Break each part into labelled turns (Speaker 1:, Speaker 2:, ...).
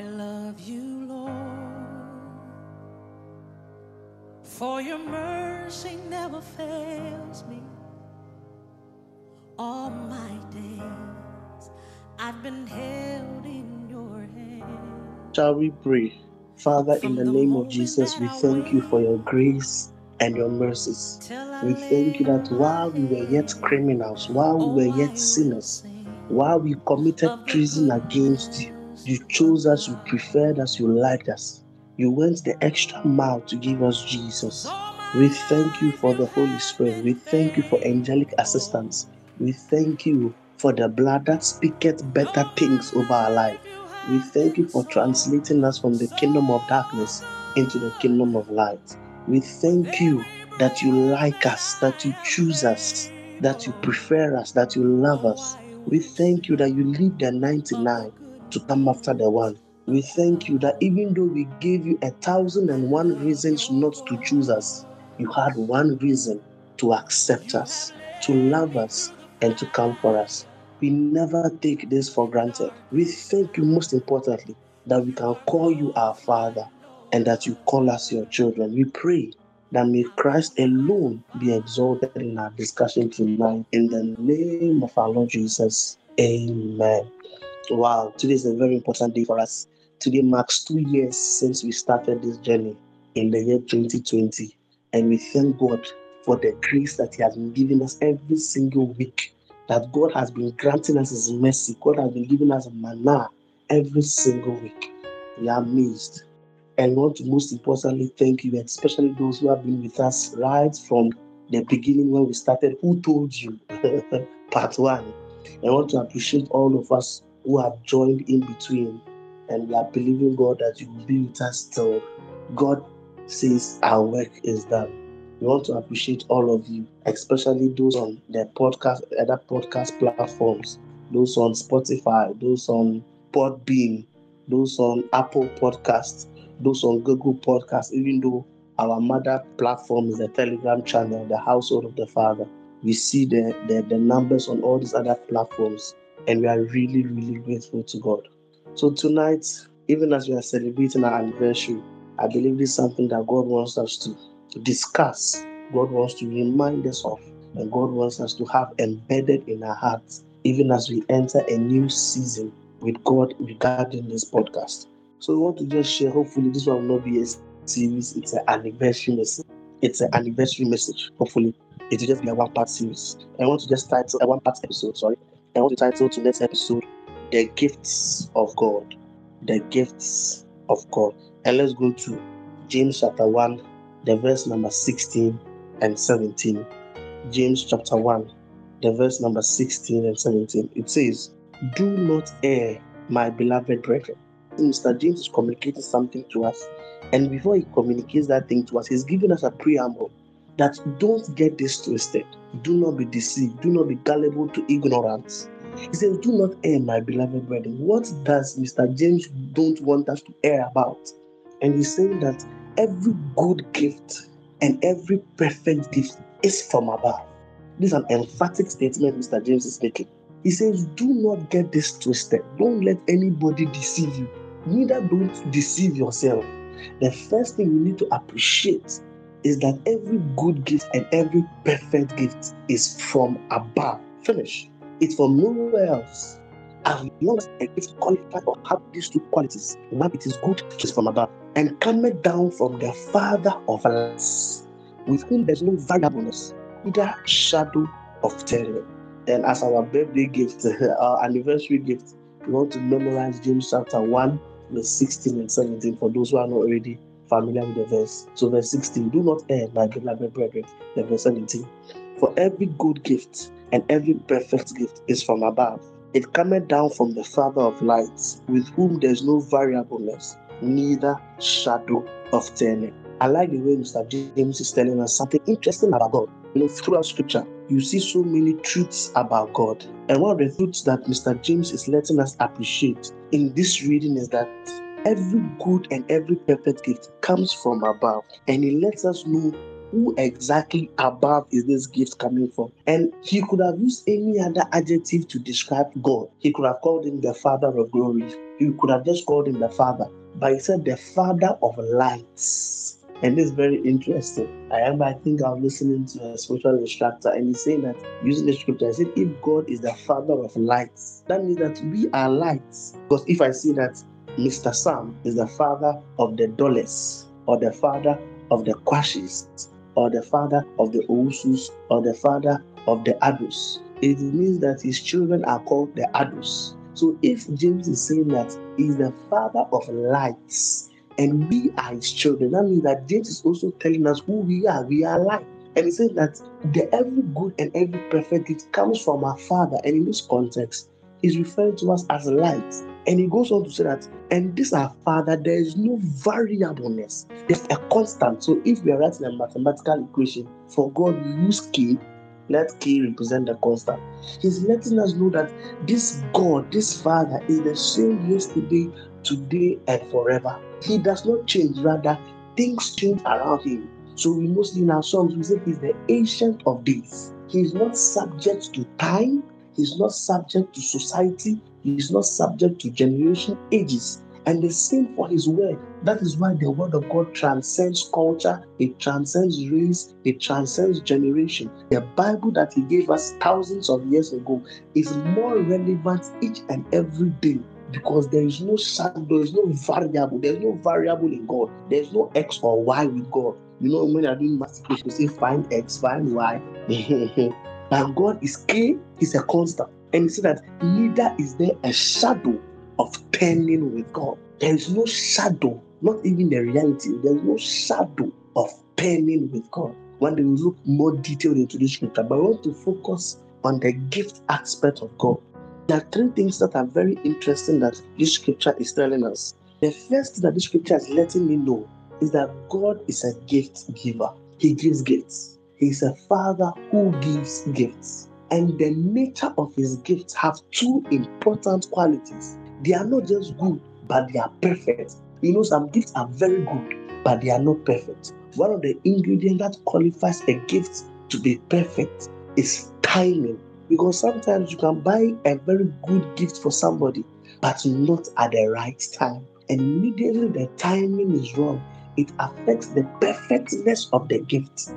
Speaker 1: I love you, Lord, for your mercy never fails me. All my days I've been held in your hand.
Speaker 2: Shall we pray? Father, in the name of Jesus, we thank you for your grace and your mercies. We thank you that while we were yet criminals, while we were yet sinners, while we committed treason against you, you chose us, you preferred us, you liked us. You went the extra mile to give us Jesus. We thank you for the Holy Spirit. We thank you for angelic assistance. We thank you for the blood that speaketh better things over our life. We thank you for translating us from the kingdom of darkness into the kingdom of light. We thank you that you like us, that you choose us, that you prefer us, that you love us. We thank you that you leave the 99 to come after the one. We thank you that even though we gave you a thousand and one reasons not to choose us, you had one reason to accept us, to love us, and to come for us. We never take this for granted. We thank you most importantly that we can call you our Father and that you call us your children. We pray that may Christ alone be exalted in our discussion tonight. In the name of our Lord Jesus. Amen. Wow, today is a very important day for us. Today marks two years since we started this journey in the year 2020. And we thank God for the grace that He has been giving us every single week. That God has been granting us His mercy. God has been giving us manna every single week. We are amazed. And want to most importantly thank you, especially those who have been with us right from the beginning when we started. Who told you? Part one. I want to appreciate all of us who have joined in between. And we are believing God that you will be with us till God says our work is done. We want to appreciate all of you, especially those on the podcast, other podcast platforms, those on Spotify, those on Podbean, those on Apple Podcasts, those on Google Podcasts, even though our mother platform is the Telegram channel, the household of the Father. We see the, the, the numbers on all these other platforms, and we are really, really grateful to God. So tonight, even as we are celebrating our anniversary, I believe this is something that God wants us to discuss, God wants to remind us of, and God wants us to have embedded in our hearts, even as we enter a new season with God regarding this podcast. So we want to just share. Hopefully, this one will not be a series. It's an anniversary message. It's an anniversary message. Hopefully, it will just be a one-part series. I want to just title a one-part episode. Sorry, I want to title to today's episode "The Gifts of God." The gifts of God. And let's go to James chapter one, the verse number sixteen and seventeen. James chapter one, the verse number sixteen and seventeen. It says, "Do not err, my beloved brethren." Mr. James is communicating something to us. And before he communicates that thing to us, he's giving us a preamble that don't get this twisted. Do not be deceived. Do not be gullible to ignorance. He says, Do not err, my beloved brethren. What does Mr. James don't want us to err about? And he's saying that every good gift and every perfect gift is from above. This is an emphatic statement Mr. James is making. He says, Do not get this twisted. Don't let anybody deceive you. Neither don't deceive yourself. The first thing you need to appreciate is that every good gift and every perfect gift is from above. Finish. It's from nowhere else. As long as a gift qualified or have these two qualities, one it is good, it is from above, and coming down from the Father of lights, with whom there's no variableness, neither shadow of terror. And as our birthday gift, our anniversary gift, we want to memorize James chapter 1, verse 16 and 17 for those who are not already familiar with the verse. So, verse 16, do not err, my beloved brethren. Then, verse 17, for every good gift and every perfect gift is from above. It cometh down from the Father of lights, with whom there's no variableness, neither shadow of turning. I like the way Mr. James is telling us something interesting about God. You know, throughout scripture, you see so many truths about God. And one of the truths that Mr. James is letting us appreciate in this reading is that every good and every perfect gift comes from above. And he lets us know who exactly above is this gift coming from? And he could have used any other adjective to describe God. He could have called him the Father of glory. He could have just called him the Father, but he said the Father of lights. And this is very interesting. I remember, I think I was listening to a spiritual instructor, and he's saying that using the scripture, I said, if God is the Father of lights, that means that we are lights. Because if I see that Mr. Sam is the father of the Dollars, or the father of the Quashis, or the father of the Owusus, or the father of the Adus, it means that his children are called the Adus. So if James is saying that he's the father of lights, and we are his children. That means that James is also telling us who we are. We are light. And he says that the every good and every perfect gift comes from our Father. And in this context, he's referring to us as light. And he goes on to say that, and this our Father, there is no variableness. There's a constant. So if we are writing a mathematical equation for God, use K, let K represent the constant. He's letting us know that this God, this Father, is the same yesterday, today, and forever. He does not change, rather, things change around him. So we mostly in our songs we say he's the ancient of days. He's not subject to time, he's not subject to society, he's not subject to generation, ages. And the same for his word. That is why the word of God transcends culture, it transcends race, it transcends generation. The Bible that he gave us thousands of years ago is more relevant each and every day because there is no shadow, there is no variable, there's no variable in God, there's no X or Y with God. You know, when you're doing multiplication, you say find X, find Y. and God is K, He's a constant. And he said that neither is there a shadow of turning with God. There is no shadow, not even the reality, there is no shadow of turning with God. One day we look more detailed into this scripture, but I want to focus on the gift aspect of God. There are three things that are very interesting that this scripture is telling us. The first thing that this scripture is letting me know is that God is a gift giver. He gives gifts. He is a father who gives gifts. And the nature of his gifts have two important qualities. They are not just good, but they are perfect. You know, some gifts are very good, but they are not perfect. One of the ingredients that qualifies a gift to be perfect is timing. Because sometimes you can buy a very good gift for somebody, but not at the right time. And immediately the timing is wrong, it affects the perfectness of the gift.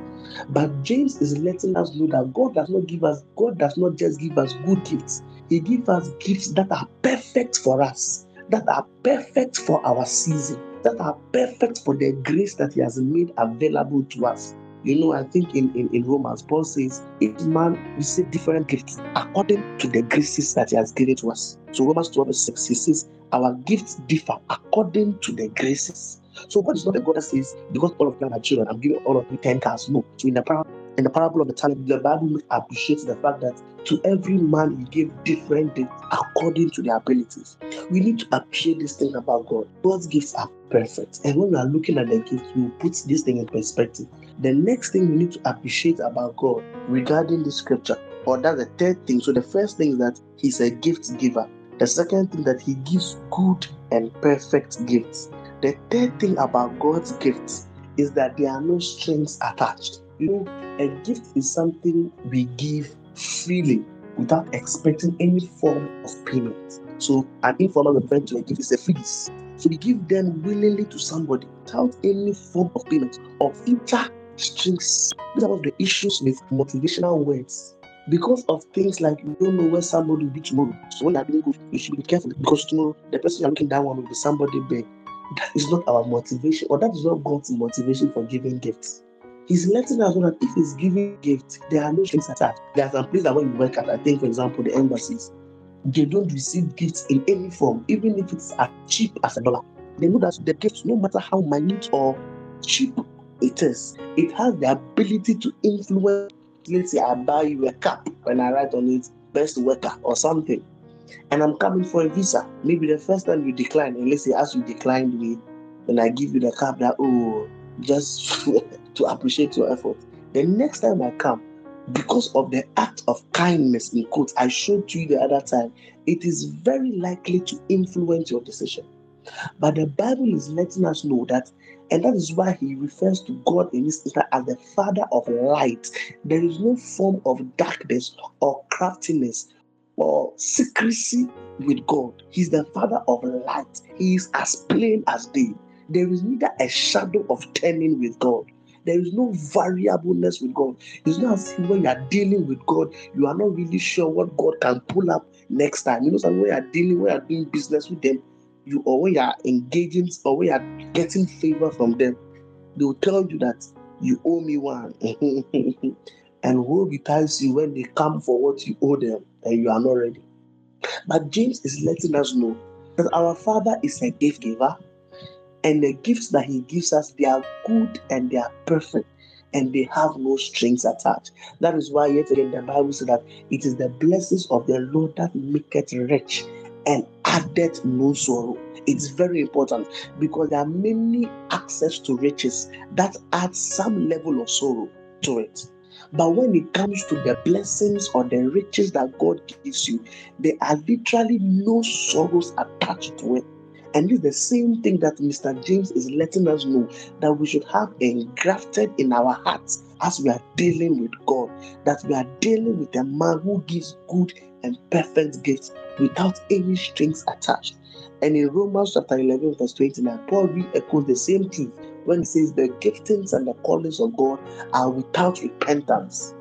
Speaker 2: But James is letting us know that God does not give us, God does not just give us good gifts, He gives us gifts that are perfect for us, that are perfect for our season, that are perfect for the grace that He has made available to us. You know, I think in, in, in Romans, Paul says, each man receive different gifts according to the graces that he has given to us. So Romans 12, 6, he says, our gifts differ according to the graces. So God is not a God that says, because all of them are children, I'm giving all of you 10 cars. No. So in the parable, in the parable of the talent, the Bible appreciates the fact that to every man he gave different gifts according to their abilities. We need to appreciate this thing about God. God's gifts are perfect. And when we are looking at the gifts, we put this thing in perspective. The next thing we need to appreciate about God regarding the scripture, or that's the third thing. So the first thing is that He's a gift giver. The second thing that He gives good and perfect gifts. The third thing about God's gifts is that there are no strings attached. You know, a gift is something we give freely without expecting any form of payment. So, an informal reference to a gift is a freeze. So, we give them willingly to somebody without any form of payment or future strings. These are one of the issues with motivational words. Because of things like you don't know where somebody will be tomorrow. So when you're doing good, you should be careful because tomorrow the person you're looking down on will be somebody big. That is not our motivation, or that is not God's motivation for giving gifts. He's letting us know that if he's giving gifts, there are no strings attached. There are some places that when you work at, I think, for example, the embassies, they don't receive gifts in any form, even if it's as cheap as a dollar. They know that the gift, no matter how minute or cheap it is, it has the ability to influence. Let's say I buy you a cap when I write on it best worker or something, and I'm coming for a visa. Maybe the first time you decline, and let's say as you declined me, then I give you the cap that oh just to appreciate your effort. The next time I come, because of the act of kindness in quotes I showed to you the other time, it is very likely to influence your decision. But the Bible is letting us know that, and that is why he refers to God in this instance as the Father of light. There is no form of darkness or craftiness or secrecy with God. He's the Father of light. He is as plain as day. There is neither a shadow of turning with God. There is no variableness with God. It's not as if when you are dealing with God, you are not really sure what God can pull up next time. You know, some when you are dealing, when you are doing business with them, you or when you are engaging or when you are getting favor from them, they will tell you that you owe me one. and woe betides you when they come for what you owe them and you are not ready. But James is letting us know that our Father is a gift giver, and the gifts that He gives us they are good and they are perfect, and they have no strings attached. That is why yet again the Bible says that it is the blessings of the Lord that maketh rich and added no sorrow. It's very important because there are many access to riches that add some level of sorrow to it. But when it comes to the blessings or the riches that God gives you, there are literally no sorrows attached to it. And it's the same thing that Mr. James is letting us know that we should have engrafted in our hearts as we are dealing with God, that we are dealing with a man who gives good and perfect gifts without any strings attached. And in Romans chapter 11, verse 29, Paul re echoes the same truth when he says the giftings and the callings of God are without repentance.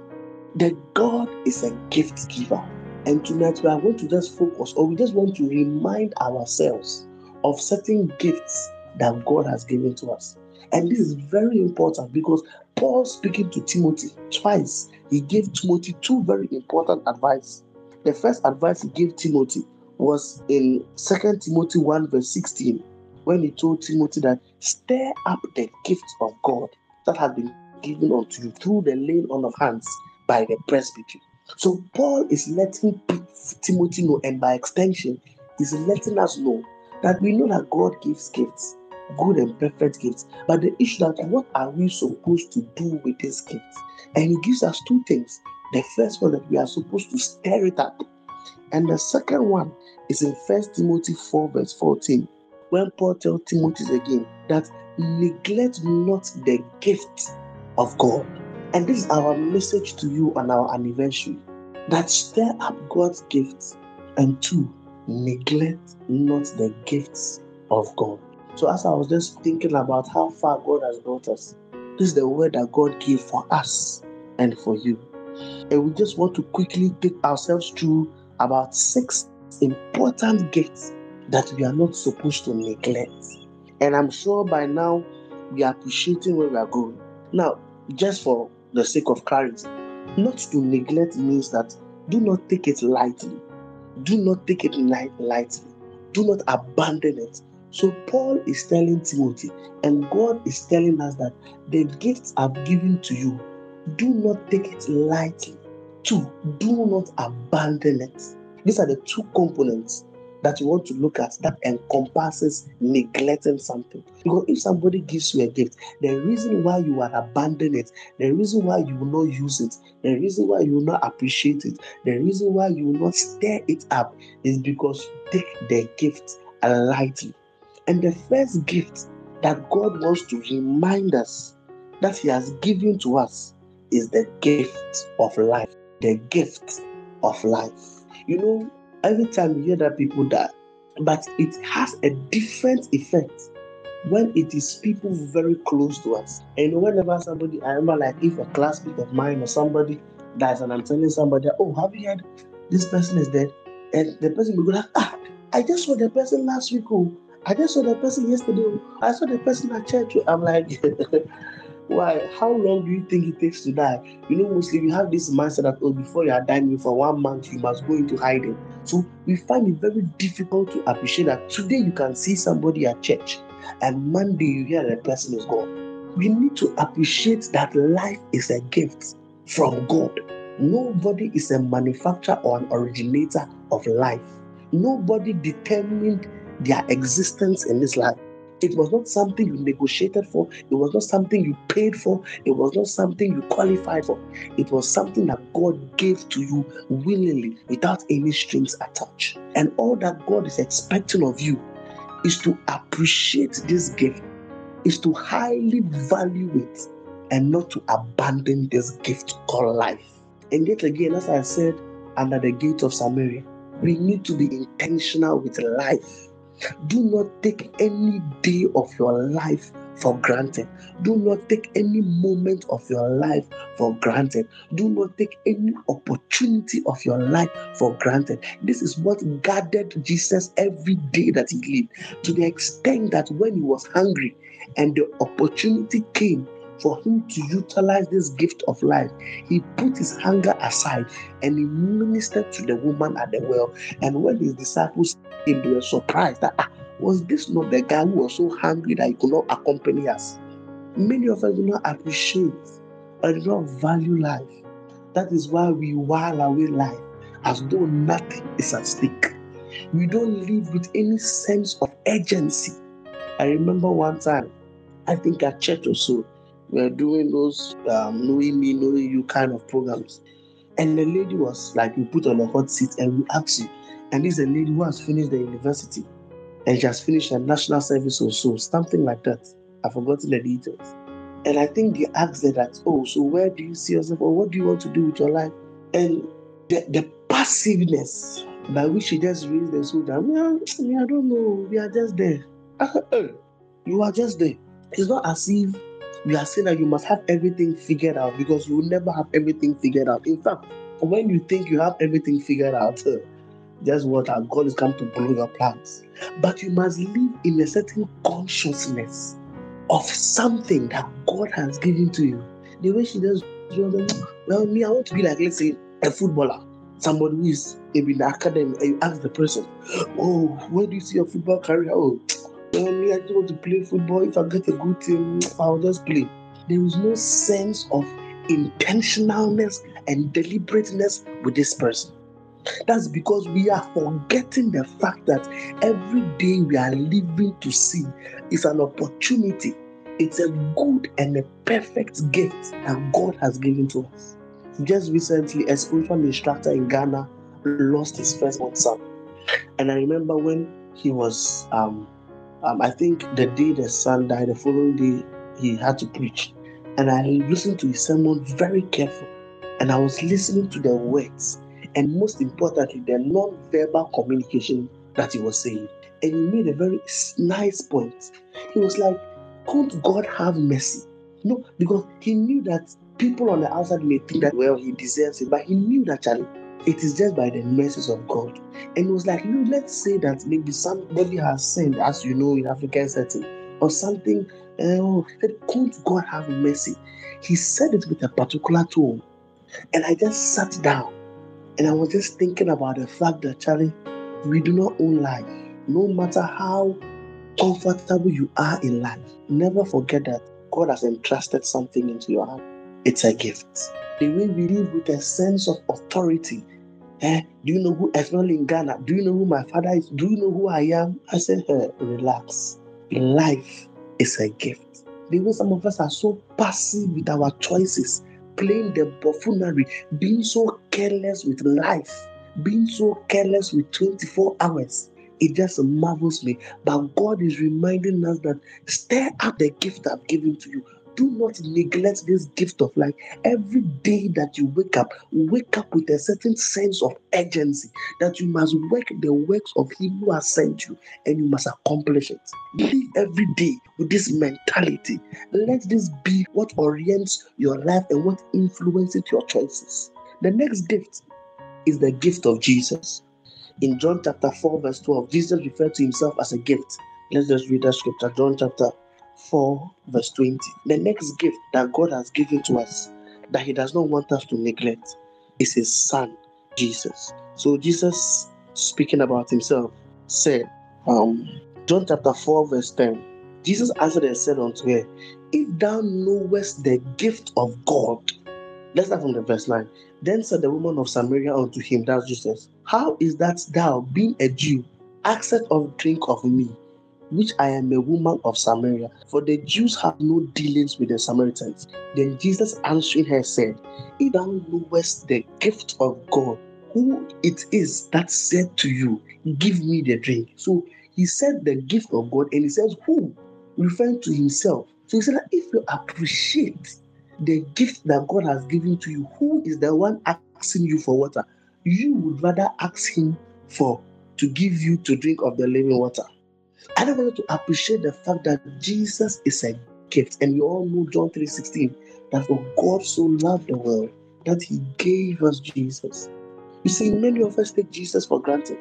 Speaker 2: That God is a gift giver. And tonight we are going to just focus, or we just want to remind ourselves of certain gifts that God has given to us. And this is very important because Paul speaking to Timothy twice, he gave Timothy two very important advice. The first advice he gave Timothy was in 2 Timothy 1, verse 16, when he told Timothy that stir up the gifts of God that has been given unto you through the laying on of hands by the presbytery. So Paul is letting Timothy know, and by extension, is letting us know that we know that God gives gifts, good and perfect gifts. But the issue that what are we supposed to do with these gifts? And he gives us two things. The first one that we are supposed to stir it up. And the second one is in First Timothy 4, verse 14, when Paul tells Timothy again that neglect not the gift of God. And this is our message to you on our anniversary that stir up God's gifts and two, neglect not the gifts of God. So, as I was just thinking about how far God has brought us, this is the word that God gave for us and for you. And we just want to quickly take ourselves through about six important gifts that we are not supposed to neglect. And I'm sure by now we are appreciating where we are going. Now, just for the sake of clarity, not to neglect means that do not take it lightly. Do not take it light, lightly. Do not abandon it. So Paul is telling Timothy, and God is telling us that the gifts I've given to you, do not take it lightly. Two, do not abandon it. These are the two components that you want to look at that encompasses neglecting something. Because if somebody gives you a gift, the reason why you are abandoning it, the reason why you will not use it, the reason why you will not appreciate it, the reason why you will not stir it up is because you take the gift lightly. And the first gift that God wants to remind us that He has given to us is the gift of life. The gift of life. You know, every time you hear that people die, but it has a different effect when it is people very close to us. And whenever somebody, I remember like if a classmate of mine or somebody dies and I'm telling somebody, oh, have you heard this person is dead? And the person will go like, ah, I just saw the person last week. Oh, I just saw the person yesterday. Oh, I saw the person at church. Oh. I'm like, Why? How long do you think it takes to die? You know, mostly we have this mindset that oh, before you are dying for one month, you must go into hiding. So we find it very difficult to appreciate that today you can see somebody at church, and Monday you hear that person is gone. We need to appreciate that life is a gift from God. Nobody is a manufacturer or an originator of life. Nobody determined their existence in this life. It was not something you negotiated for. It was not something you paid for. It was not something you qualified for. It was something that God gave to you willingly without any strings attached. And all that God is expecting of you is to appreciate this gift, is to highly value it, and not to abandon this gift called life. And yet again, as I said under the gate of Samaria. We need to be intentional with life. Do not take any day of your life for granted. Do not take any moment of your life for granted. Do not take any opportunity of your life for granted. This is what guarded Jesus every day that he lived, to the extent that when he was hungry and the opportunity came for him to utilize this gift of life, he put his hunger aside and he ministered to the woman at the well. And when his disciples came, they were surprised that ah, was this not the guy who was so hungry that he could not accompany us? Many of us do not appreciate or do not value life. That is why we while away life as though nothing is at stake. We don't live with any sense of urgency. I remember one time, I think at church or so, we were doing those um, knowing me, knowing you kind of programs. And the lady was like, we put on a hot seat and we asked you. And this is a lady who has finished the university and she has finished her national service or so, something like that. I've forgotten the details. And I think they asked her that, oh, so where do you see yourself or what do you want to do with your life? And the, the passiveness by which she just raised the shoulder, well, I don't know, we are just there. you are just there. It's not as if we are saying that you must have everything figured out because you will never have everything figured out. In fact, when you think you have everything figured out, just what our God is coming to blow your plans. But you must live in a certain consciousness of something that God has given to you. The way she does, well, me, I want to be like, let's say, a footballer, somebody who is in the academy, and you ask the person, Oh, where do you see your football career? Oh, well, me, I just want to play football. If I get a good team, I'll just play. There is no sense of intentionalness and deliberateness with this person. That's because we are forgetting the fact that every day we are living to see is an opportunity. It's a good and a perfect gift that God has given to us. Just recently, a spiritual instructor in Ghana lost his firstborn son. And I remember when he was, um, um, I think the day the son died, the following day he had to preach. And I listened to his sermon very carefully. And I was listening to the words and most importantly, the non-verbal communication that he was saying. And he made a very nice point. He was like, Couldn't God have mercy? No, because he knew that people on the outside may think that, well, he deserves it, but he knew that, Charlie, it is just by the mercies of God. And it was like, you let's say that maybe somebody has sinned, as you know, in African setting, or something. Uh, oh, that couldn't God have mercy? He said it with a particular tone. And I just sat down and I was just thinking about the fact that, Charlie, we do not own life. No matter how comfortable you are in life, never forget that God has entrusted something into your hand. It's a gift. The way we live with a sense of authority. Eh, do you know who, especially in Ghana, do you know who my father is? Do you know who I am? I said, hey, relax. Life is a gift. The way some of us are so passive with our choices, playing the buffoonery, being so careless with life, being so careless with 24 hours. It just marvels me. But God is reminding us that stir up the gift I've given to you. Do not neglect this gift of life. Every day that you wake up, wake up with a certain sense of urgency that you must work the works of Him who has sent you and you must accomplish it. Live every day with this mentality. Let this be what orients your life and what influences your choices. The next gift is the gift of Jesus. In John chapter 4, verse 12, Jesus referred to himself as a gift. Let's just read that scripture. John chapter 4, verse 20. The next gift that God has given to us that He does not want us to neglect is His Son, Jesus. So, Jesus, speaking about Himself, said, um, John chapter 4, verse 10, Jesus answered and said unto her, If thou knowest the gift of God, let's start from the verse 9. Then said the woman of Samaria unto him, that's Jesus, How is that thou, being a Jew, askest of drink of me, which I am a woman of Samaria. For the Jews have no dealings with the Samaritans. Then Jesus answering her said, If thou knowest the gift of God, who it is that said to you, Give me the drink. So he said the gift of God, and he says, Who? Referring to himself. So he said if you appreciate the gift that God has given to you, who is the one asking you for water? you would rather ask him for to give you to drink of the living water. I don't want to appreciate the fact that Jesus is a gift. And you all know John 3:16 that for God so loved the world that he gave us Jesus. You see, many of us take Jesus for granted.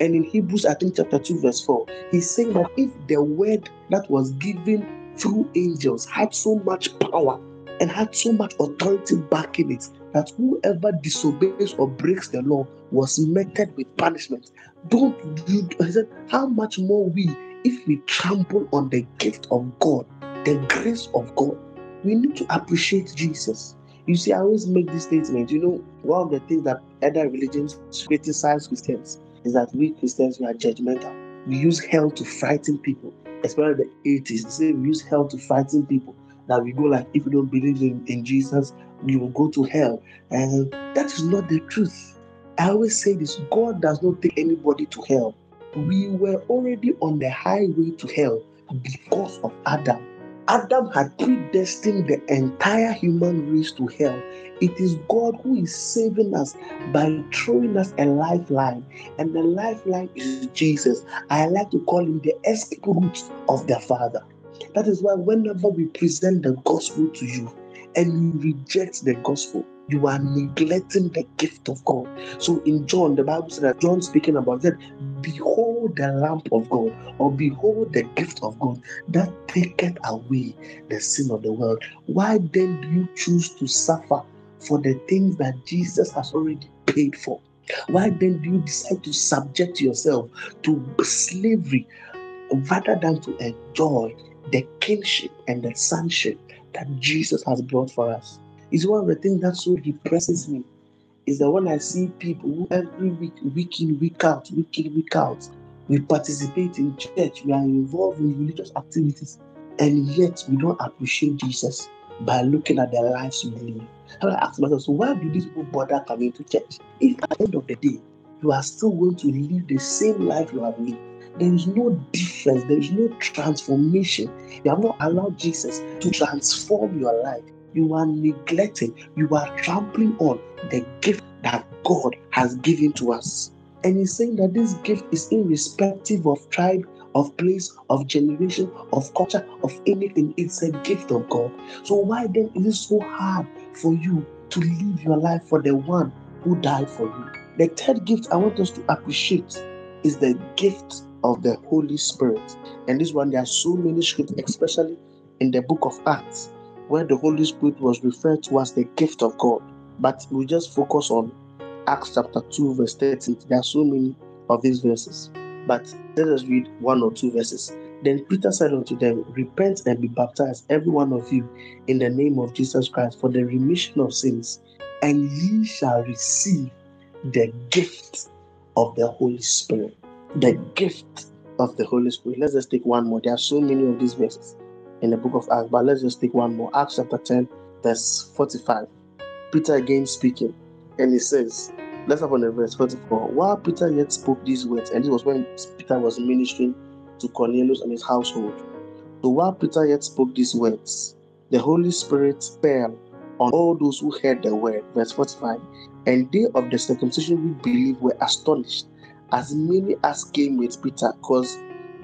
Speaker 2: And in Hebrews, I think chapter 2, verse 4, he's saying that if the word that was given through angels had so much power and had so much authority backing it, that whoever disobeys or breaks the law was meted with punishment. Don't you I said, how much more we if we trample on the gift of God, the grace of God, we need to appreciate Jesus. You see, I always make this statement. You know, one of the things that other religions criticize Christians is that we Christians we are judgmental. We use hell to frighten people, especially the atheists. They say we use hell to frighten people. That we go like, if you don't believe in, in Jesus, you will go to hell. And that is not the truth. I always say this God does not take anybody to hell. We were already on the highway to hell because of Adam. Adam had predestined the entire human race to hell. It is God who is saving us by throwing us a lifeline, and the lifeline is Jesus. I like to call him the escape route of the Father. That is why whenever we present the gospel to you and you reject the gospel, you are neglecting the gift of God. So in John, the Bible says that John speaking about that, behold the lamb of God, or behold the gift of God that taketh away the sin of the world. Why then do you choose to suffer for the things that Jesus has already paid for? Why then do you decide to subject yourself to slavery rather than to enjoy the kinship and the sonship that Jesus has brought for us? It's one of the things that so depresses me. Is that when I see people who every week, week in, week out, week in, week out, we participate in church, we are involved in religious activities, and yet we don't appreciate Jesus by looking at their lives we live. I ask myself, so why do these people bother coming to church? If at the end of the day, you are still going to live the same life you have lived, there is no difference, there is no transformation. You have not allowed Jesus to transform your life. You are neglecting, you are trampling on the gift that God has given to us. And he's saying that this gift is irrespective of tribe, of place, of generation, of culture, of anything. It's a gift of God. So why then is it so hard for you to live your life for the one who died for you? The third gift I want us to appreciate is the gift of the Holy Spirit. And this one, there are so many scriptures, especially in the book of Acts, where the Holy Spirit was referred to as the gift of God. But we just focus on Acts chapter 2, verse 13. There are so many of these verses. But let us read one or two verses. Then Peter said unto them, Repent and be baptized, every one of you, in the name of Jesus Christ, for the remission of sins, and ye shall receive the gift of the Holy Spirit the gift of the Holy Spirit. Let's just take one more. There are so many of these verses in the book of Acts, but let's just take one more. Acts chapter 10, verse 45. Peter again speaking, and he says, Let's have on the verse 44. While Peter yet spoke these words, and this was when Peter was ministering to Cornelius and his household. So while Peter yet spoke these words, the Holy Spirit fell on all those who heard the word. Verse 45. And they of the circumcision who believed were astonished as many as came with Peter, because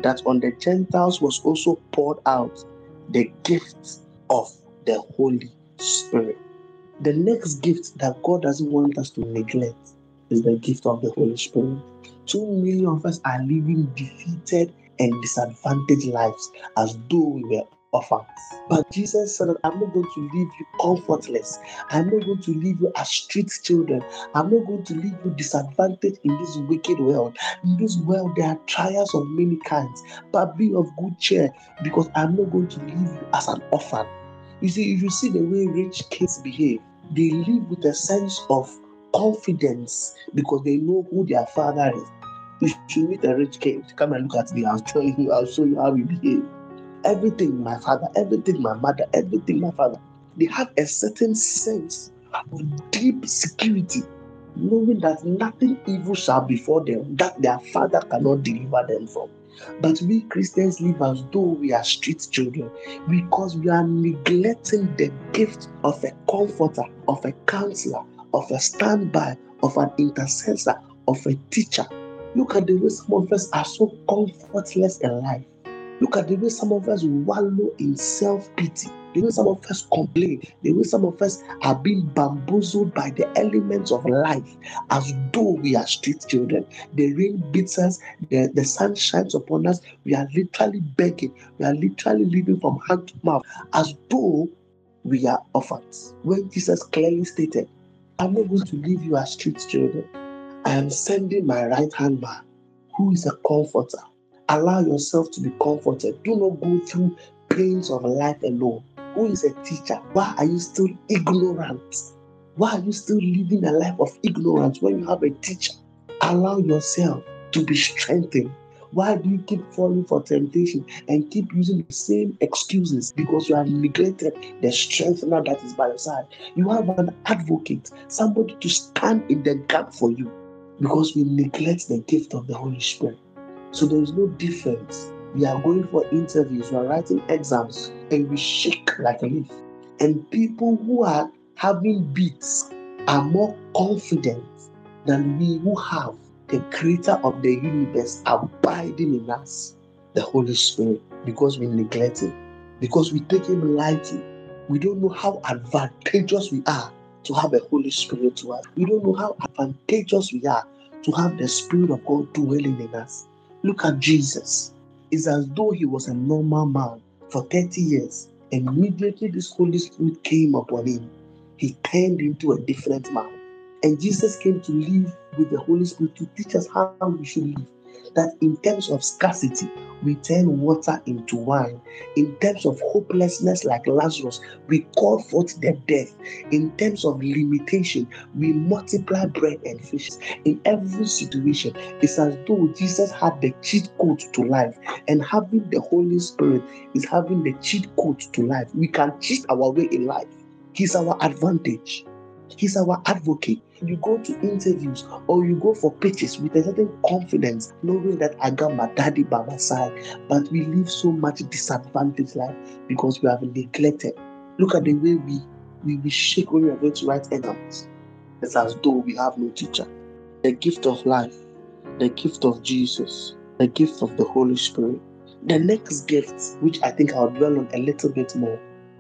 Speaker 2: that on the Gentiles was also poured out the gift of the Holy Spirit. The next gift that God doesn't want us to neglect is the gift of the Holy Spirit. Too many of us are living defeated and disadvantaged lives as though we were orphans. But Jesus said, I'm not going to leave you comfortless. I'm not going to leave you as street children. I'm not going to leave you disadvantaged in this wicked world. In this world, there are trials of many kinds. But be of good cheer because I'm not going to leave you as an orphan. You see, if you see the way rich kids behave, they live with a sense of confidence because they know who their father is. If you meet a rich kid. Come and look at me. I'll show you. I'll show you how we behave everything my father, everything my mother, everything my father. They have a certain sense of deep security, knowing that nothing evil shall befall them, that their father cannot deliver them from. But we Christians live as though we are street children because we are neglecting the gift of a comforter, of a counselor, of a standby, of an intercessor, of a teacher. Look at the way some of us are so comfortless in life. Look at the way some of us wallow in self pity. The way some of us complain, the way some of us are being bamboozled by the elements of life as though we are street children. The rain beats us, the, the sun shines upon us. We are literally begging, we are literally living from hand to mouth as though we are orphans. When Jesus clearly stated, I'm not going to leave you as street children. I am sending my right hand man, who is a comforter. Allow yourself to be comforted. Do not go through pains of life alone. Who is a teacher? Why are you still ignorant? Why are you still living a life of ignorance when you have a teacher? Allow yourself to be strengthened. Why do you keep falling for temptation and keep using the same excuses because you have neglected the strengthener that is by your side? You have an advocate, somebody to stand in the gap for you because we neglect the gift of the Holy Spirit. So there is no difference. We are going for interviews, we are writing exams, and we shake like a leaf. And people who are having beats are more confident than we who have the creator of the universe abiding in us, the Holy Spirit, because we neglect him, because we take him lightly. We don't know how advantageous we are to have a Holy Spirit to us. We don't know how advantageous we are to have the Spirit of God dwelling in us. Look at Jesus. It's as though he was a normal man for 30 years, and immediately this Holy Spirit came upon him. He turned into a different man. And Jesus came to live with the Holy Spirit to teach us how we should live. That in terms of scarcity, we turn water into wine. In terms of hopelessness, like Lazarus, we call forth the death. In terms of limitation, we multiply bread and fishes. In every situation, it's as though Jesus had the cheat code to life, and having the Holy Spirit is having the cheat code to life. We can cheat our way in life. He's our advantage. He's our advocate. You go to interviews or you go for pitches with a certain confidence, knowing that I got my daddy by my side. But we live so much disadvantaged life because we have neglected. Look at the way we we, we shake when we are going to write exams. It's as though we have no teacher. The gift of life, the gift of Jesus, the gift of the Holy Spirit. The next gift, which I think I'll dwell on a little bit more,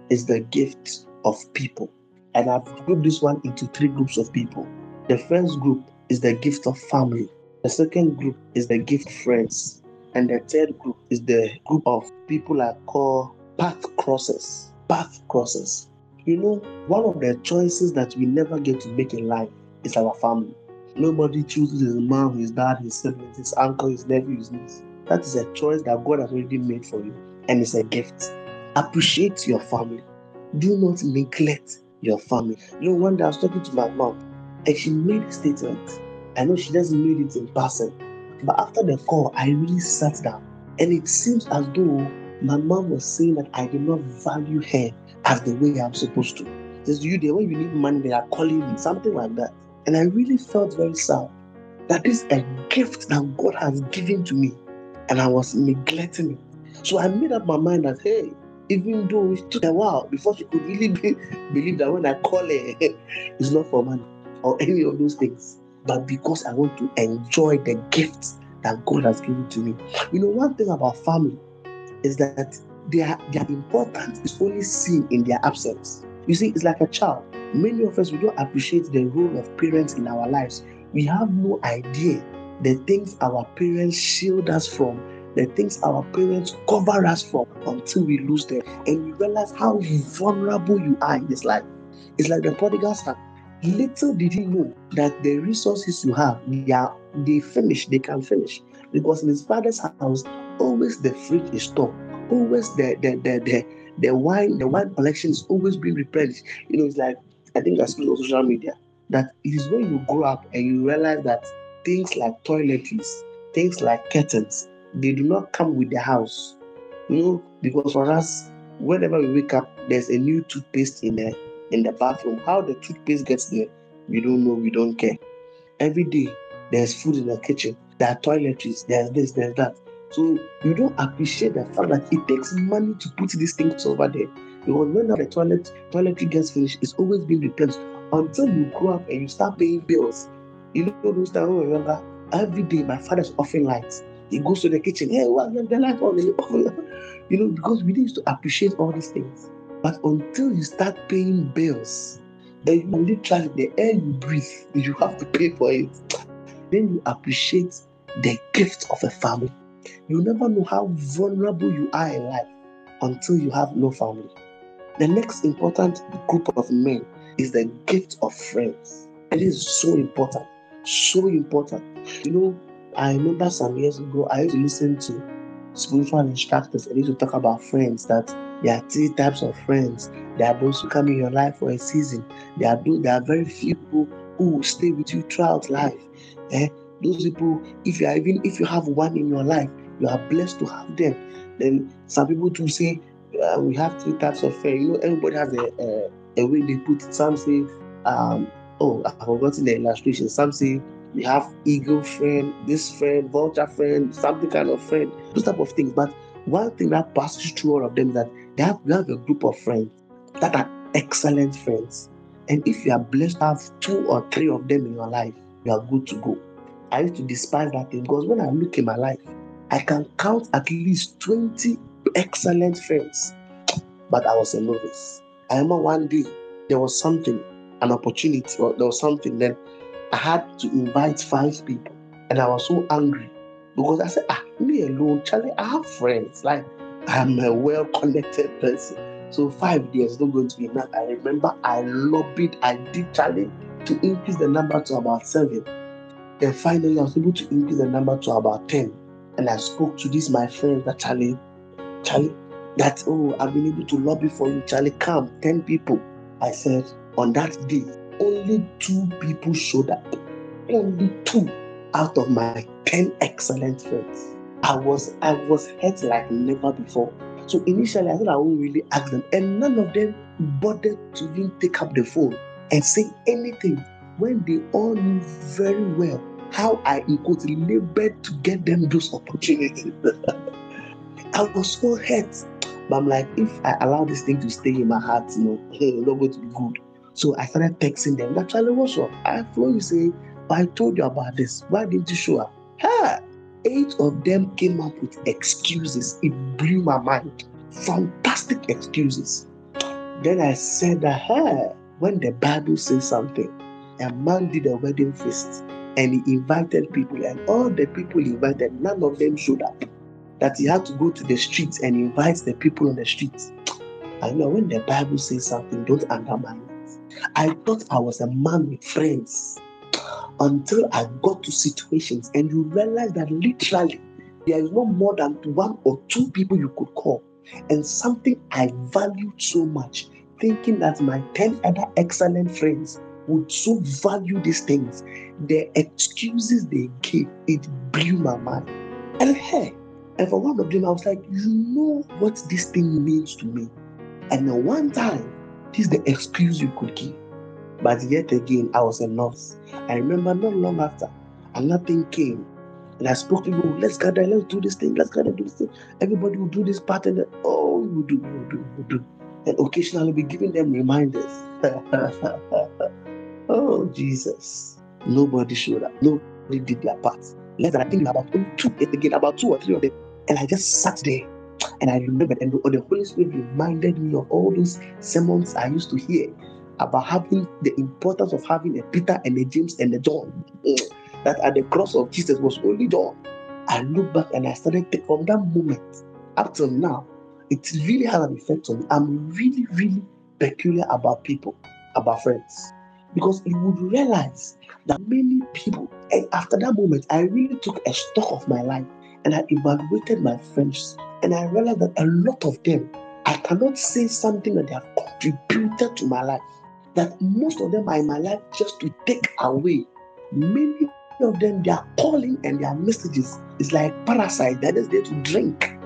Speaker 2: is the gift of people. And I've grouped this one into three groups of people. The first group is the gift of family. The second group is the gift of friends. And the third group is the group of people I call path crosses. Path crosses. You know, one of the choices that we never get to make in life is our family. Nobody chooses his mom, his dad, his siblings, his uncle, his nephew, his niece. That is a choice that God has already made for you, and it's a gift. Appreciate your family. Do not neglect your family. You know, one day I was talking to my mom and she made a statement. I know she doesn't made it in person, but after the call, I really sat down and it seems as though my mom was saying that I did not value her as the way I'm supposed to. Says you there when you need money, they are calling me, something like that. And I really felt very sad that is a gift that God has given to me, and I was neglecting it. So I made up my mind that hey, even though it took a while before she could really be, believe that when I call her, it's not for money or any of those things, but because I want to enjoy the gifts that God has given to me. You know, one thing about family is that their, their importance is only seen in their absence. You see, it's like a child. Many of us, we don't appreciate the role of parents in our lives. We have no idea the things our parents shield us from the things our parents cover us from until we lose them. And you realize how vulnerable you are in this life. It's like the prodigal son. Little did he know that the resources you have, they are they finish, they can finish. Because in his father's house, always the fridge is stocked. Always the the the the, the wine, the wine collection is always being replenished. You know, it's like I think I speak on social media that it is when you grow up and you realize that things like toiletries, things like curtains, they do not come with the house. You know, because for us, whenever we wake up, there's a new toothpaste in the in the bathroom. How the toothpaste gets there, we don't know, we don't care. Every day there's food in the kitchen, there are toiletries, there's this, there's that. So you don't appreciate the fact that it takes money to put these things over there. Because when the toilet toiletry gets finished, it's always been replenished until you grow up and you start paying bills You know those times younger, every day my father's offering lights. He goes to the kitchen, hey, what the light on? You know, because we need to appreciate all these things. But until you start paying bills, and you literally the air you breathe, you have to pay for it. Then you appreciate the gift of a family. You never know how vulnerable you are in life until you have no family. The next important group of men is the gift of friends. It is so important, so important. You know, I remember some years ago, I used to listen to spiritual instructors and used to talk about friends that there are three types of friends. There are those who come in your life for a season. There are those, there are very few people who stay with you throughout life. Eh? Those people, if you are even if you have one in your life, you are blessed to have them. Then some people to say uh, we have three types of friends. You know, everybody has a, a, a way they put it. Some say, um, oh, I've forgotten the illustration. Some say we have eagle friend, this friend, vulture friend, something kind of friend, those type of things. But one thing that passes through all of them is that they have, we have a group of friends that are excellent friends. And if you are blessed to have two or three of them in your life, you are good to go. I used to despise that thing because when I look in my life, I can count at least 20 excellent friends. But I was a novice. I remember one day there was something, an opportunity, or there was something, then I had to invite five people. And I was so angry because I said, ah, me alone, Charlie, I have friends. Like, I'm a well connected person. So five days is not going to be enough. I remember I lobbied, I did Charlie to increase the number to about seven. Then finally, I was able to increase the number to about 10. And I spoke to this, my friend, that Charlie, Charlie, that, oh, I've been able to lobby for you. Charlie, come, 10 people. I said, on that day, only two people showed up. Only two out of my 10 excellent friends. I was I was hurt like never before. So initially, I thought I won't really ask them, and none of them bothered to even take up the phone and say anything when they all knew very well how I in quote labored to get them those opportunities. I was so hurt. But I'm like, if I allow this thing to stay in my heart, you know, it's not going to be good. So I started texting them. Actually, what's up? I flow you say, I told you about this. Why didn't you show up? Ha! Eight of them came up with excuses. It blew my mind. Fantastic excuses. Then I said that, hey, when the Bible says something, a man did a wedding feast and he invited people, and all the people invited, none of them showed up. That he had to go to the streets and invite the people on the streets. I know when the Bible says something, don't undermine. I thought I was a man with friends until I got to situations and you realize that literally there is no more than one or two people you could call. And something I valued so much, thinking that my 10 other excellent friends would so value these things. The excuses they gave, it blew my mind. And hey, and for one of them, I was like, you know what this thing means to me. And one time, this is the excuse you could give. But yet again, I was a nurse. I remember not long after, another thing came. And I spoke to you, oh, let's gather, let's do this thing, let's gather, do this thing. Everybody will do this part, and then, oh, we will do, we will do, we will do. And occasionally be giving them reminders. oh, Jesus. Nobody showed up. Nobody did their part. Than I think about two, again, about two or three of them. And I just sat there and I remembered, and the Holy Spirit reminded me of all those sermons I used to hear about having the importance of having a Peter and a James and a John. Mm. That at the cross of Jesus was only John. I look back and I started to, from that moment up till now, it really had an effect on me. I'm really, really peculiar about people, about friends. Because you would realize that many people, and after that moment, I really took a stock of my life and I evaluated my friends. And I realized that a lot of them, I cannot say something that they have contributed to my life that most of them are in my life just to take away. Many of them, their calling and their messages is like parasite that is there to drink.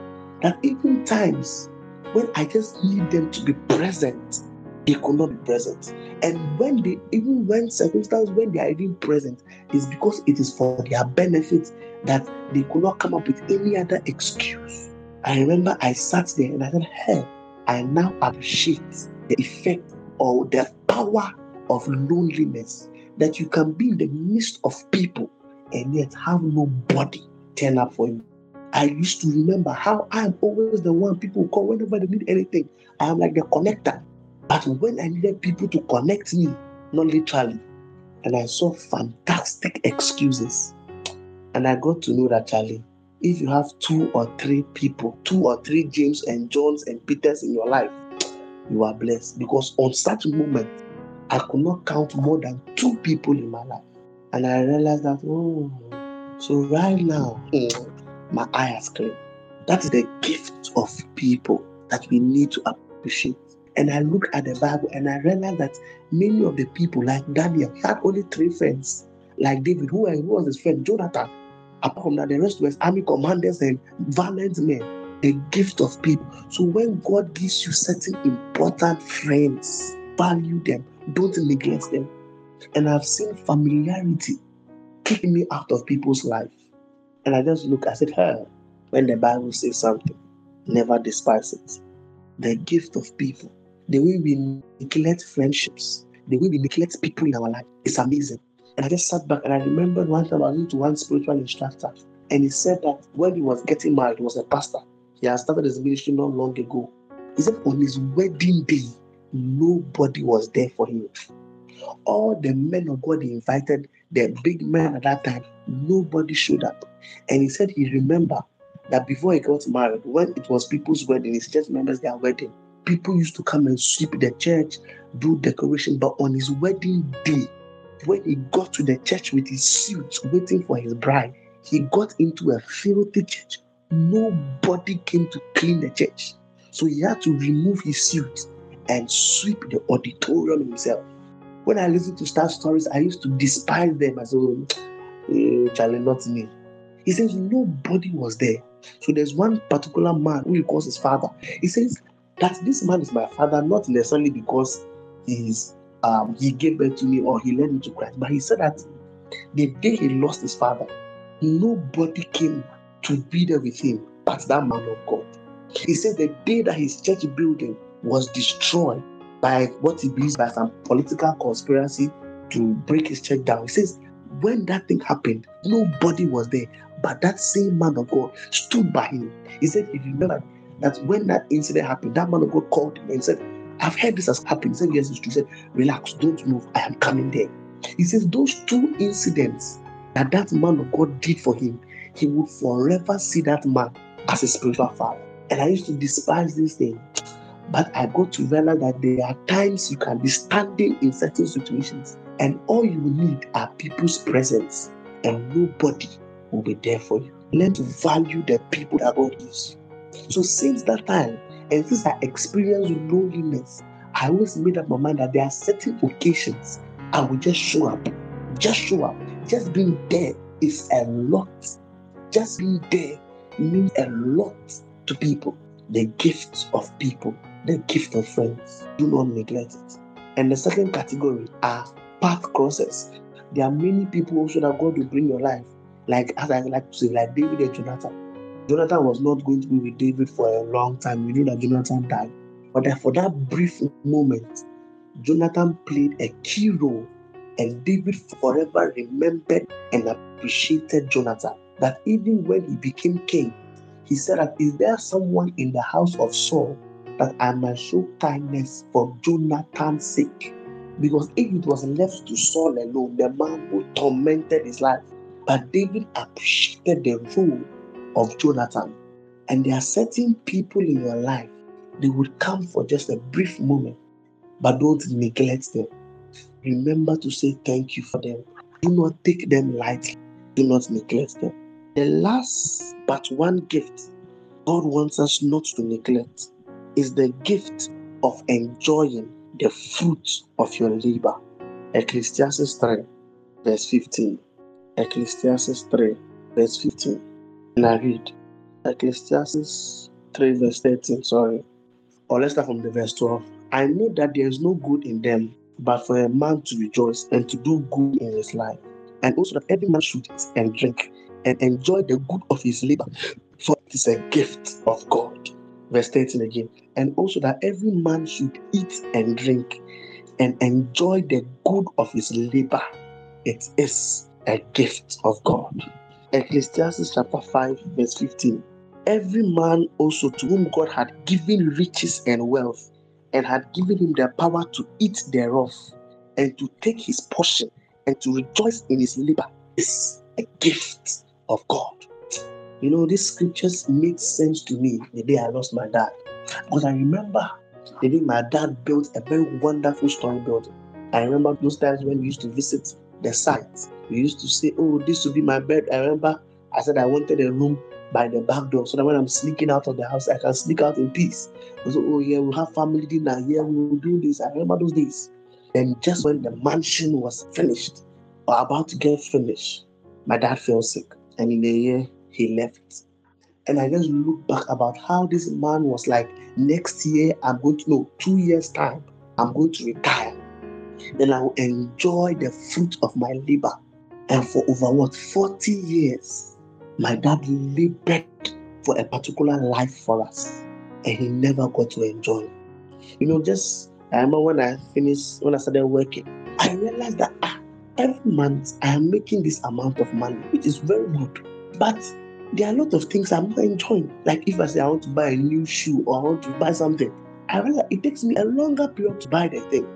Speaker 2: That even times when I just need them to be present, they could not be present. And when they, even when circumstances when they are even present, is because it is for their benefit that they could not come up with any other excuse. I remember I sat there and I said, Hey, I now appreciate the effect or the power of loneliness that you can be in the midst of people and yet have nobody turn up for you. I used to remember how I am always the one people call whenever they need anything. I am like the connector. But when I needed people to connect me, not literally, and I saw fantastic excuses, and I got to know that Charlie, if you have two or three people, two or three James and Johns and Peters in your life, you are blessed. Because on such moment, I could not count more than two people in my life. And I realized that, oh, so right now, my eye has cleared. That is the gift of people that we need to appreciate. And I look at the Bible and I realize that many of the people, like Daniel, had only three friends. Like David, who, was his friend? Jonathan. Apart from that, the rest was army commanders and valiant men. The gift of people. So when God gives you certain important friends, value them, don't neglect them. And I've seen familiarity kicking me out of people's life. And I just look, I said, her, when the Bible says something, never despise it. The gift of people, the way we neglect friendships, the way we neglect people in our life it's amazing. And I just sat back and I remembered one time I went to one spiritual instructor, and he said that when he was getting married, he was a pastor. He had started his ministry not long ago. He said on his wedding day, nobody was there for him. All the men of God he invited, the big men at that time, nobody showed up. And he said he remembered that before he got married, when it was people's wedding, his church members their wedding, people used to come and sweep the church, do decoration. But on his wedding day, when he got to the church with his suit waiting for his bride, he got into a filthy church. Nobody came to clean the church. So he had to remove his suit and sweep the auditorium himself. When I listen to star stories, I used to despise them as oh, eh, Charlie, not me. He says nobody was there. So there's one particular man who he calls his father. He says that this man is my father, not necessarily because he's um, he gave birth to me or he led me to Christ. But he said that the day he lost his father, nobody came to be there with him but that man of God. He said the day that his church building was destroyed by what he believes by some political conspiracy to break his church down. He says, when that thing happened, nobody was there, but that same man of God stood by him. He said, he remembered that when that incident happened, that man of God called him and said, I've heard this has happened. He said, Yes, it's true. He said, Relax, don't move. I am coming there. He says, Those two incidents that that man of God did for him, he would forever see that man as a spiritual father. And I used to despise this thing. But I got to realize that there are times you can be standing in certain situations, and all you need are people's presence, and nobody will be there for you. Learn to value the people that God gives you. So, since that time, and since I experienced loneliness, I always made up my mind that there are certain occasions I will just show up. Just show up. Just being there is a lot. Just being there means a lot to people. The gift of people, the gift of friends. Do not neglect it. And the second category are path crosses. There are many people also that God will bring your life. Like as I like to say, like David and Jonathan. Jonathan was not going to be with David for a long time. We know that Jonathan died. But for that brief moment, Jonathan played a key role, and David forever remembered and appreciated Jonathan. That even when he became king, he said that is there someone in the house of Saul that I might show kindness for Jonathan's sake? Because if it was left to Saul alone, the man would tormented his life. But David appreciated the role of Jonathan. And there are certain people in your life, they would come for just a brief moment, but don't neglect them. Remember to say thank you for them. Do not take them lightly. Do not neglect them. The last but one gift God wants us not to neglect is the gift of enjoying the fruit of your labor. Ecclesiastes 3, verse 15. Ecclesiastes 3, verse 15. And I read Ecclesiastes 3, verse 13. Sorry. Or let's start from the verse 12. I know that there is no good in them, but for a man to rejoice and to do good in his life. And also that every man should eat and drink and enjoy the good of his labor, for it is a gift of God. Verse 13 again. And also that every man should eat and drink and enjoy the good of his labor, it is a gift of God. Ecclesiastes chapter 5, verse 15. Every man also to whom God had given riches and wealth, and had given him the power to eat thereof, and to take his portion, and to rejoice in his labor, is a gift of God. You know, these scriptures made sense to me the day I lost my dad. Because I remember the day my dad built a very wonderful story building. I remember those times when we used to visit the site. We used to say, Oh, this will be my bed. I remember I said I wanted a room by the back door so that when I'm sneaking out of the house, I can sneak out in peace. Oh, yeah, we'll have family dinner. Yeah, we will do this. I remember those days. And just when the mansion was finished or about to get finished, my dad fell sick. And in a year, he left. And I just look back about how this man was like, next year, I'm going to know, two years' time, I'm going to retire. Then I will enjoy the fruit of my labor. And for over what, 40 years, my dad labored for a particular life for us. And he never got to enjoy. You know, just I remember when I finished, when I started working, I realized that ah, every month I am making this amount of money, which is very good. But there are a lot of things I'm not enjoying. Like if I say I want to buy a new shoe or I want to buy something, I realize it takes me a longer period to buy the thing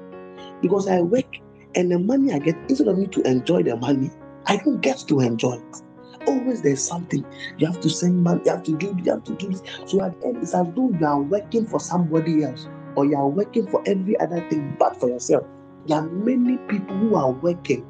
Speaker 2: because I work and the money I get, instead of me to enjoy the money, I don't get to enjoy it. Always there's something you have to send money, you have to do, you have to do this. So at the end, it's as though you are working for somebody else or you are working for every other thing but for yourself. There are many people who are working,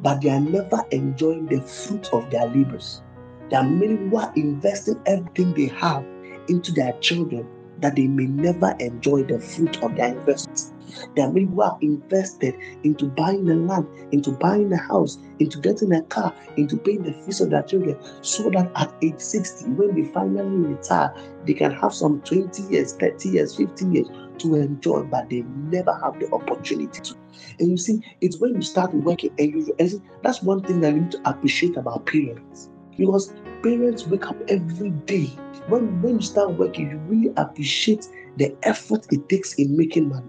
Speaker 2: but they are never enjoying the fruit of their labors. There are many who are investing everything they have into their children that they may never enjoy the fruit of their investments. There are many who are invested into buying a land, into buying a house, into getting a car, into paying the fees of their children, so that at age 60, when they finally retire, they can have some 20 years, 30 years, 15 years to enjoy, but they never have the opportunity to. And you see, it's when you start working and you and see, that's one thing that you need to appreciate about parents. Because parents wake up every day. When, when you start working, you really appreciate the effort it takes in making money.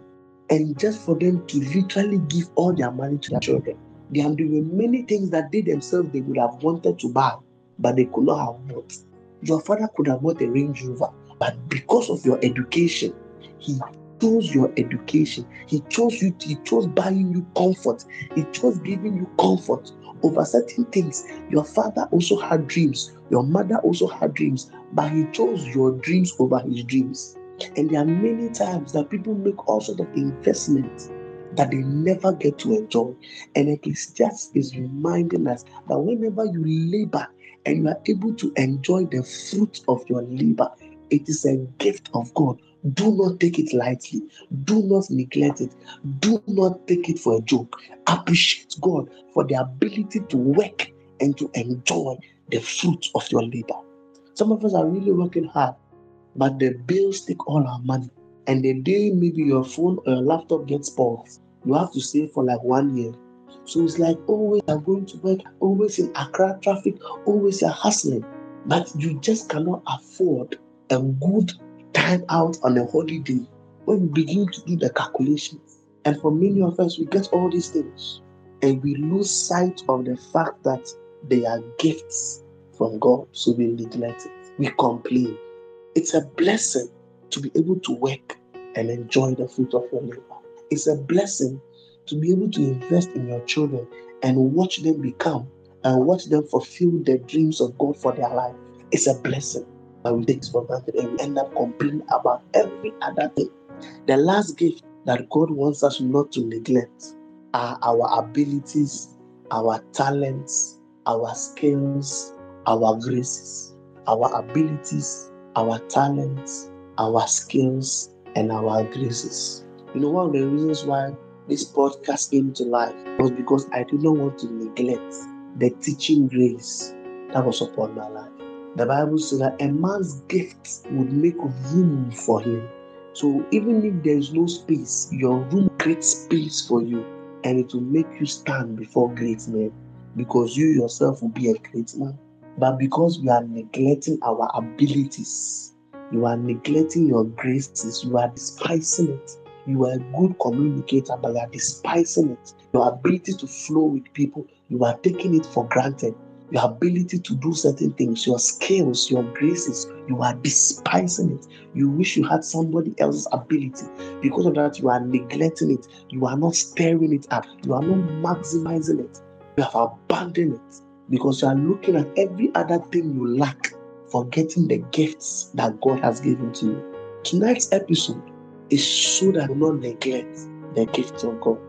Speaker 2: And just for them to literally give all their money to their children. There are many things that they themselves they would have wanted to buy, but they could not have bought. Your father could have bought a Range Rover, but because of your education, he chose your education. He chose you. He chose buying you comfort. He chose giving you comfort over certain things. Your father also had dreams. Your mother also had dreams, but he chose your dreams over his dreams. And there are many times that people make all sorts of investments that they never get to enjoy. And Ecclesiastes is reminding us that whenever you labor and you are able to enjoy the fruit of your labor, it is a gift of God. Do not take it lightly. Do not neglect it. Do not take it for a joke. Appreciate God for the ability to work and to enjoy the fruit of your labor. Some of us are really working hard, but the bills take all our money. And the day maybe your phone or your laptop gets spoiled, you have to stay for like one year. So it's like always you're going to work, always in Accra traffic, always you're hustling. But you just cannot afford a good time out on a holiday when we begin to do the calculations. And for many of us, we get all these things and we lose sight of the fact that they are gifts from God. So we neglect it. We complain. It's a blessing to be able to work and enjoy the fruit of your labor. It's a blessing to be able to invest in your children and watch them become and watch them fulfill the dreams of God for their life. It's a blessing but we take for granted and we end up complaining about every other thing. The last gift that God wants us not to neglect are our abilities, our talents, our skills, our graces, our abilities, our talents, our skills, and our graces. You know, one of the reasons why this podcast came to life was because I did not want to neglect the teaching grace that was upon my life. The Bible says that a man's gift would make room for him. So even if there is no space, your room creates space for you and it will make you stand before great men because you yourself will be a great man. But because we are neglecting our abilities, you are neglecting your graces, you are despising it, You are a good communicator, but you are despising it. Your ability to flow with people, you are taking it for granted. Your ability to do certain things, your skills, your graces, you are despising it. You wish you had somebody else's ability. Because of that, you are neglecting it. You are not stirring it up. You are not maximizing it. You have abandoned it because you are looking at every other thing you lack, forgetting the gifts that God has given to you. Tonight's episode is so that we not neglect the gifts of God.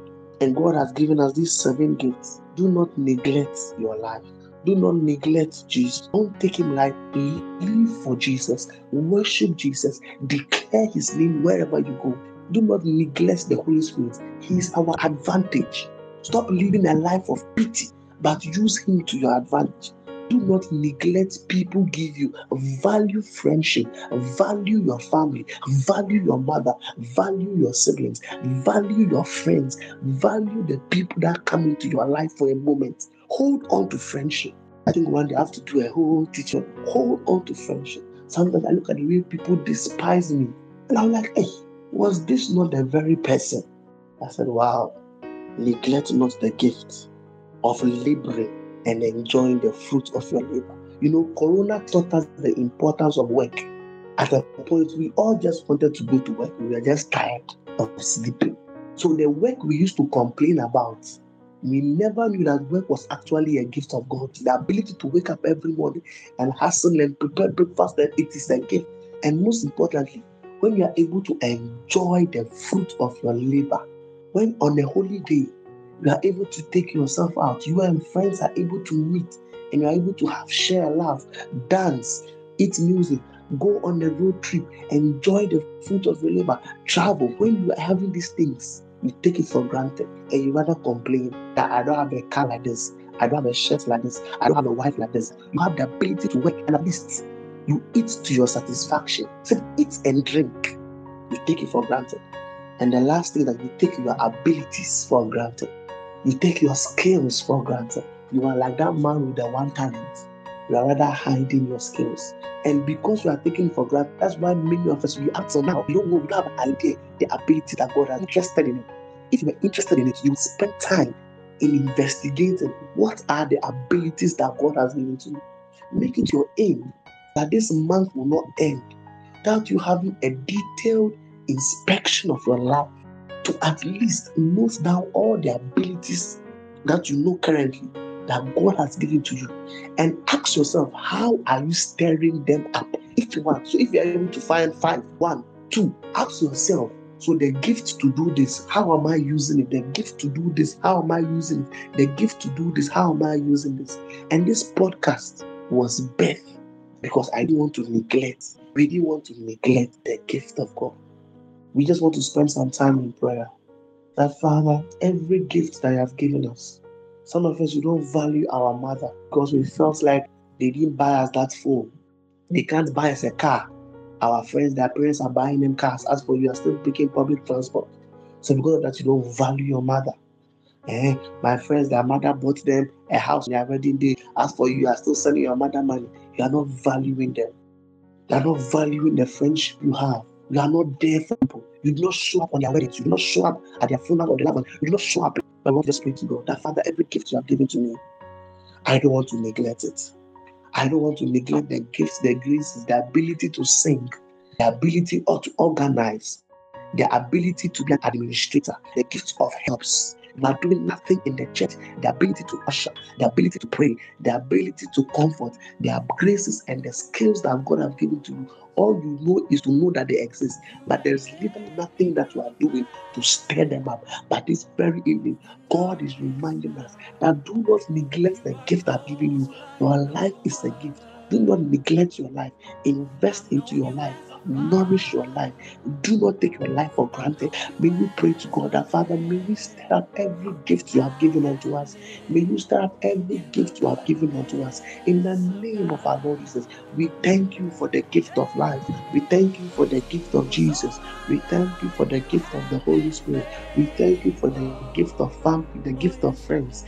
Speaker 2: And God has given us these seven gifts. Do not neglect your life. Do not neglect Jesus. Don't take him lightly. Live for Jesus. Worship Jesus. Declare his name wherever you go. Do not neglect the Holy Spirit. He is our advantage. Stop living a life of pity, but use him to your advantage. Do not neglect people give you. Value friendship, value your family, value your mother, value your siblings, value your friends, value the people that come into your life for a moment. Hold on to friendship. I think one day I have to do a whole teaching. Hold on to friendship. Sometimes I look at the way people despise me, and I'm like, hey, was this not the very person? I said, wow, neglect not the gift of laboring and enjoying the fruit of your labor. You know, Corona taught us the importance of work. At a point, we all just wanted to go to work. We were just tired of sleeping. So the work we used to complain about, we never knew that work was actually a gift of God. The ability to wake up every morning and hustle and prepare breakfast, that it is a gift. And most importantly, when you are able to enjoy the fruit of your labor, when on a holy day you are able to take yourself out. You and friends are able to meet and you are able to have share laugh, dance, eat music, go on a road trip, enjoy the fruit of your labor, travel. When you are having these things, you take it for granted and you rather complain that I don't have a car like this, I don't have a shirt like this, I don't have a wife like this. You have the ability to work and at least you eat to your satisfaction. So eat and drink. You take it for granted. And the last thing that you take your abilities for granted. You take your skills for granted. You are like that man with the one talent. You are rather hiding your skills. And because you are taking for granted, that's why many of us, we act so now, you don't know, we don't have an idea the ability that God has interested in it. If you are interested in it, you spend time in investigating what are the abilities that God has given to you. Make it your aim that this month will not end without you having a detailed inspection of your life to at least note down all the abilities that you know currently that God has given to you and ask yourself, how are you stirring them up? If you want, so if you're able to find five, one, two, ask yourself, so the gift to do this, how am I using it? The gift to do this, how am I using it? The gift to do this, how am I using this? And this podcast was birth because I didn't want to neglect, we didn't want to neglect the gift of God we just want to spend some time in prayer. That Father, every gift that you have given us, some of us we don't value our mother because we felt like they didn't buy us that phone. They can't buy us a car. Our friends, their parents are buying them cars. As for you, are still picking public transport. So because of that, you don't value your mother. Eh, my friends, their mother bought them a house, their wedding day. As for you, you are still sending your mother money. You are not valuing them. You are not valuing the friendship you have. You are not there for. You do not show up on their weddings. You do not show up at their funeral or their loved You do not show up. I want to just pray to God that Father, every gift you have given to me, I don't want to neglect it. I don't want to neglect the gifts, the graces, the ability to sing, the ability to organize, the ability to be an administrator, the gift of helps, are doing nothing in the church. The ability to usher, the ability to pray, the ability to comfort, the graces and the skills that God has given to you. All you know is to know that they exist, but there's little nothing that you are doing to stir them up. But this very evening, God is reminding us that do not neglect the gift I've given you. Your life is a gift. Do not neglect your life. Invest into your life nourish your life. Do not take your life for granted. May we pray to God that Father, may we stir up every gift you have given unto us. May you stir up every gift you have given unto us. In the name of our Lord Jesus, we thank you for the gift of life. We thank you for the gift of Jesus. We thank you for the gift of the Holy Spirit. We thank you for the gift of family, the gift of friends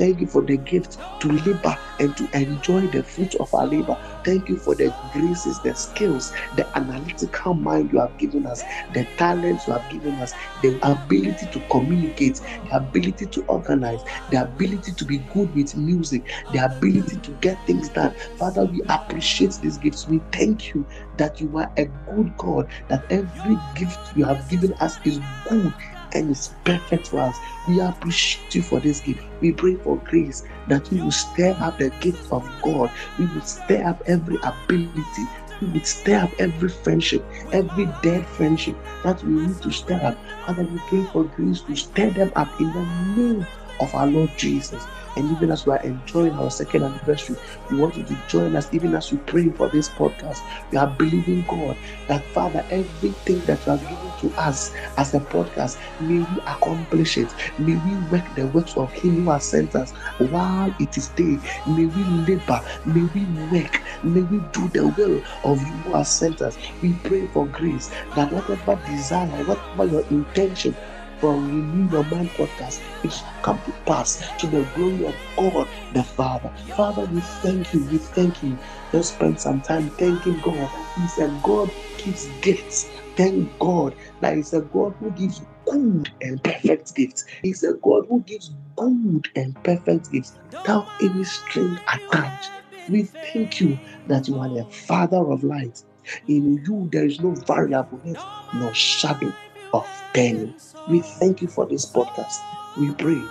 Speaker 2: Thank you for the gift to labor and to enjoy the fruit of our labor. Thank you for the graces, the skills, the analytical mind you have given us, the talents you have given us, the ability to communicate, the ability to organize, the ability to be good with music, the ability to get things done. Father, we appreciate these gifts. We thank you that you are a good God, that every gift you have given us is good and it's perfect for us. We appreciate you for this gift. We pray for grace that we will stir up the gift of God. We will stir up every ability. We will stir up every friendship, every dead friendship that we need to stir up. Father, we pray for grace to stir them up in the name of our Lord Jesus. And even as we are enjoying our second anniversary, we want you to join us even as we pray for this podcast. We are believing God that Father, everything that you have given to us as a podcast, may we accomplish it. May we work the works of Him who has sent us while it is day. May we labor, may we work, may we do the will of you who has sent us. We pray for grace that whatever desire, whatever your intention from Renew Your Mind podcast, it shall come to pass to the glory of God the Father. Father, we thank you. We thank you. Let's spend some time thanking God. He said, God gives gifts. Thank God that He's a God who gives good and perfect gifts. He's a God who gives good and perfect gifts without any string attached. We thank you that you are the Father of light. In you, there is no variableness, no shadow of turning. We thank you for this podcast. We pray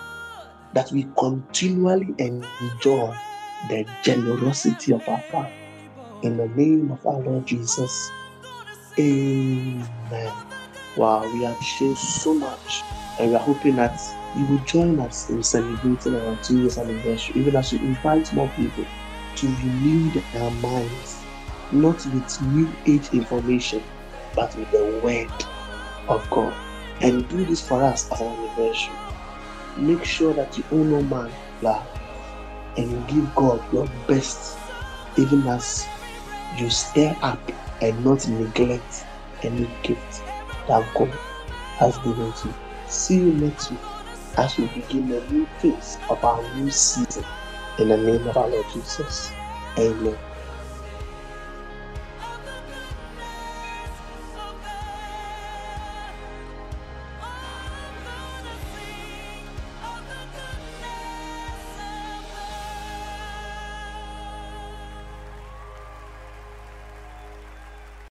Speaker 2: that we continually enjoy the generosity of our Father. In the name of our Lord Jesus. Amen. Wow, we have appreciate so much. And we are hoping that you will join us in celebrating our two years anniversary, even as we invite more people to renew their minds, not with new age information, but with the word of God. And do this for us as an anniversary. Make sure that you honor man, love, and you give God your best, even as you stir up and not neglect any gift that God has given to you. See you next week as we begin a new phase of our new season. In the name of our Lord Jesus. Amen.